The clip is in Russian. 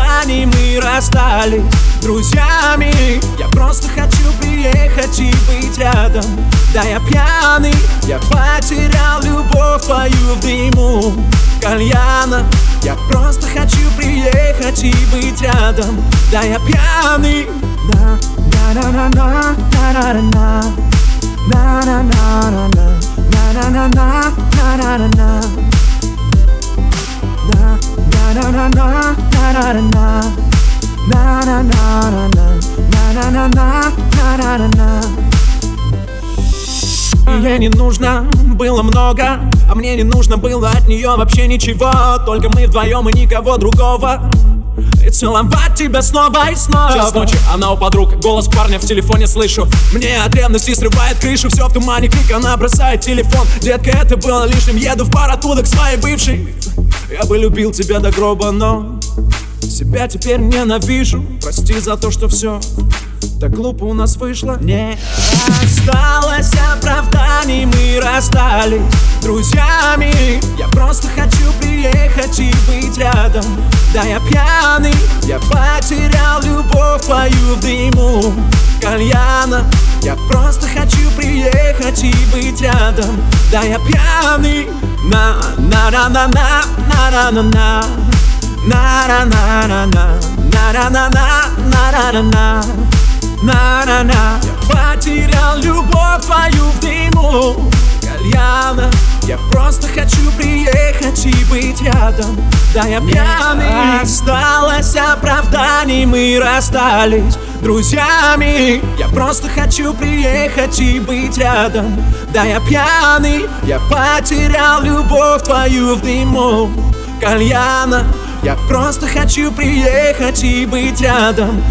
оправданий Мы расстались друзьями Я просто хочу приехать и быть рядом Да я пьяный, я потерял любовь твою в дыму кальяна Я просто хочу приехать и быть рядом Да я пьяный на на на на на на на на на на на на на на на на на на на Ей не нужно было много А мне не нужно было от нее вообще ничего. Только мы вдвоем и никого другого. И целовать тебя снова и снова. Час ночи, она у подруг, голос парня в телефоне слышу. Мне от ревности срывает крышу, все в тумане, крик, она бросает телефон. Детка, это было лишним, еду в пар оттуда к своей бывшей Я бы любил тебя до гроба, но себя теперь ненавижу. Прости за то, что все так глупо у нас вышло. Не осталось оправданий, мы расстались друзьями. Я просто хочу приехать и быть рядом. Да я пьяный, я потерял любовь твою в дыму кальяна. Я просто хочу приехать и быть рядом. Да я пьяный. На на на на на на на. На на на. На на на на на на на на. На на на. На-на-на Я потерял любовь твою в дыму. Кальяна Я просто хочу приехать и быть рядом. Да я пьяный. Осталось оправданий, мы расстались друзьями. Я просто хочу приехать и быть рядом. Да я пьяный Я потерял любовь твою в дыму. Кальяна Я просто хочу приехать и быть рядом